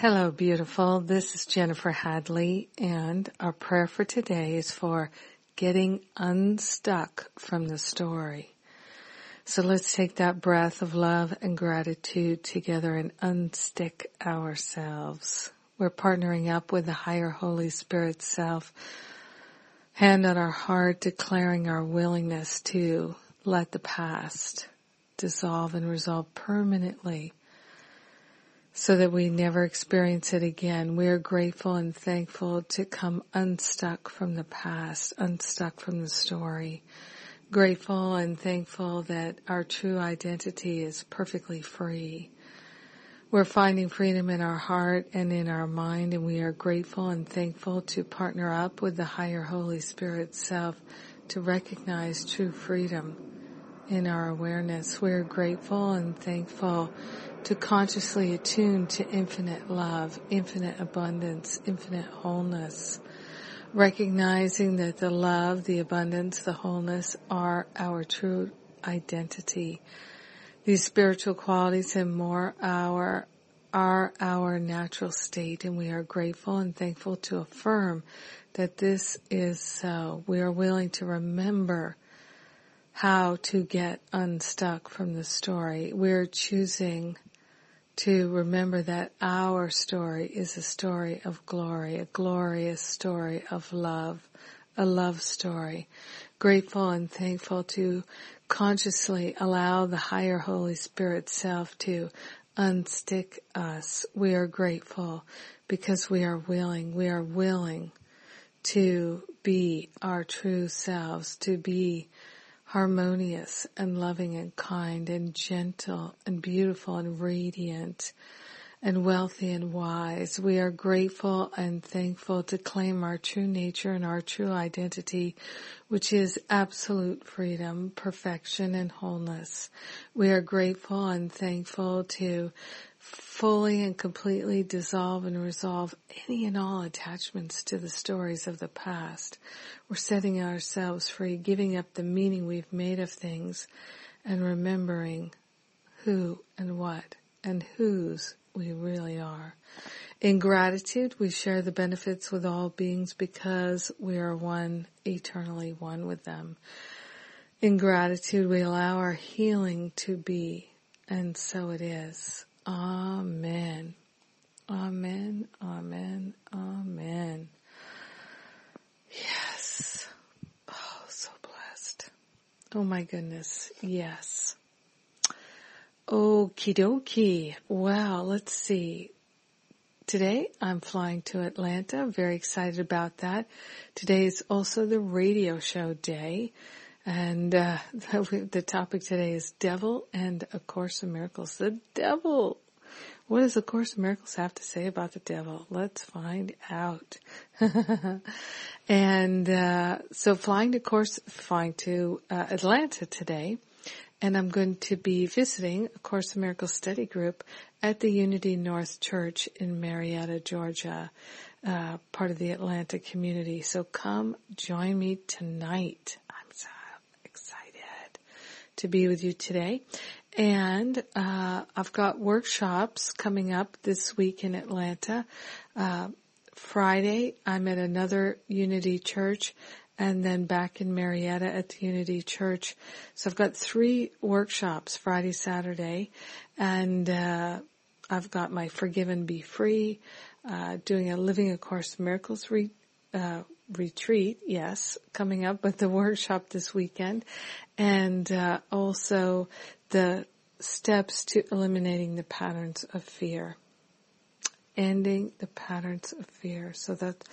Hello, beautiful. This is Jennifer Hadley, and our prayer for today is for getting unstuck from the story. So let's take that breath of love and gratitude together and unstick ourselves. We're partnering up with the higher Holy Spirit self, hand on our heart, declaring our willingness to let the past dissolve and resolve permanently so that we never experience it again. We are grateful and thankful to come unstuck from the past, unstuck from the story. Grateful and thankful that our true identity is perfectly free. We're finding freedom in our heart and in our mind and we are grateful and thankful to partner up with the higher Holy Spirit self to recognize true freedom in our awareness. We're grateful and thankful to consciously attune to infinite love, infinite abundance, infinite wholeness, recognizing that the love, the abundance, the wholeness are our true identity. These spiritual qualities and more our are our natural state and we are grateful and thankful to affirm that this is so. We are willing to remember how to get unstuck from the story. We're choosing to remember that our story is a story of glory, a glorious story of love, a love story. Grateful and thankful to consciously allow the higher Holy Spirit self to unstick us. We are grateful because we are willing, we are willing to be our true selves, to be harmonious and loving and kind and gentle and beautiful and radiant and wealthy and wise. We are grateful and thankful to claim our true nature and our true identity, which is absolute freedom, perfection, and wholeness. We are grateful and thankful to fully and completely dissolve and resolve any and all attachments to the stories of the past. We're setting ourselves free, giving up the meaning we've made of things and remembering who and what and whose we really are. In gratitude, we share the benefits with all beings because we are one, eternally one with them. In gratitude, we allow our healing to be, and so it is. Amen. Amen. Amen. Amen. Yes. Oh, so blessed. Oh my goodness. Yes. Okie dokie. Wow. Let's see. Today I'm flying to Atlanta. Very excited about that. Today is also the radio show day. And uh, the topic today is devil and A Course in Miracles. The devil. What does A Course in Miracles have to say about the devil? Let's find out. and uh, so flying to course, flying to uh, Atlanta today, and I'm going to be visiting A Course in Miracles study group at the Unity North Church in Marietta, Georgia, uh, part of the Atlanta community. So come join me tonight to be with you today. And uh, I've got workshops coming up this week in Atlanta. Uh, Friday, I'm at another Unity Church and then back in Marietta at the Unity Church. So I've got three workshops Friday, Saturday, and uh, I've got my Forgive and Be Free, uh, doing a Living A Course Miracles re- uh, retreat, yes, coming up with the workshop this weekend, and uh, also the steps to eliminating the patterns of fear, ending the patterns of fear. So that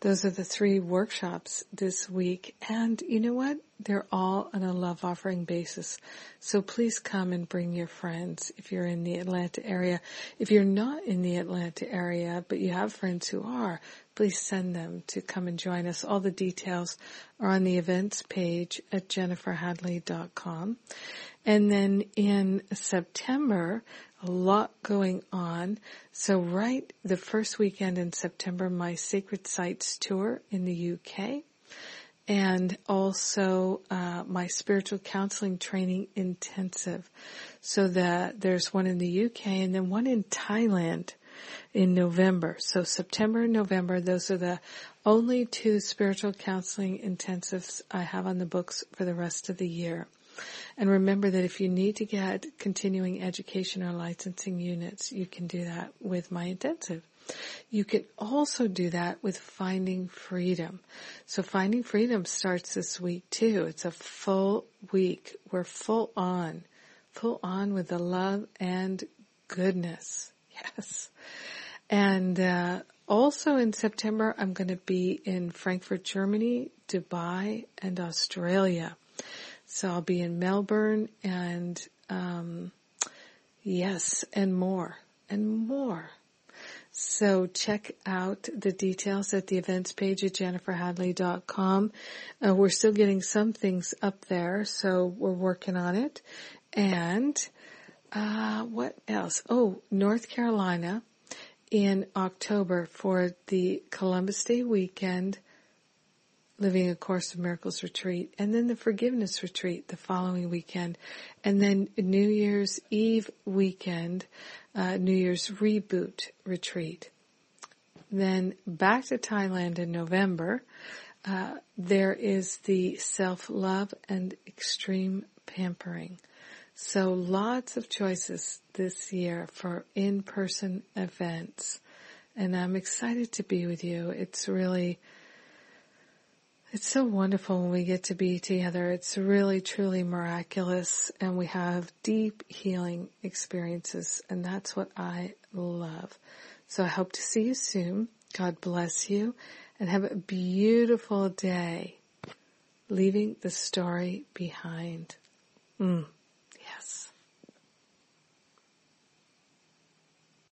Those are the three workshops this week. And you know what? They're all on a love offering basis. So please come and bring your friends if you're in the Atlanta area. If you're not in the Atlanta area, but you have friends who are, please send them to come and join us. All the details are on the events page at jenniferhadley.com. And then in September, a lot going on. So right the first weekend in September, my Sacred Sites tour in the UK and also uh, my spiritual counseling training intensive. So that there's one in the UK and then one in Thailand in November. So September and November, those are the only two spiritual counseling intensives I have on the books for the rest of the year. And remember that if you need to get continuing education or licensing units, you can do that with my intensive. You can also do that with Finding Freedom. So Finding Freedom starts this week too. It's a full week. We're full on, full on with the love and goodness. Yes. And, uh, also in September, I'm going to be in Frankfurt, Germany, Dubai, and Australia. So I'll be in Melbourne and, um, yes, and more and more. So check out the details at the events page at jenniferhadley.com. Uh, we're still getting some things up there, so we're working on it. And, uh, what else? Oh, North Carolina in October for the Columbus Day weekend Living a Course of Miracles retreat, and then the Forgiveness retreat the following weekend, and then New Year's Eve weekend, uh, New Year's reboot retreat. Then back to Thailand in November. Uh, there is the self-love and extreme pampering. So lots of choices this year for in-person events. And I'm excited to be with you. It's really, it's so wonderful when we get to be together. It's really, truly miraculous and we have deep healing experiences and that's what I love. So I hope to see you soon. God bless you and have a beautiful day leaving the story behind. Mm.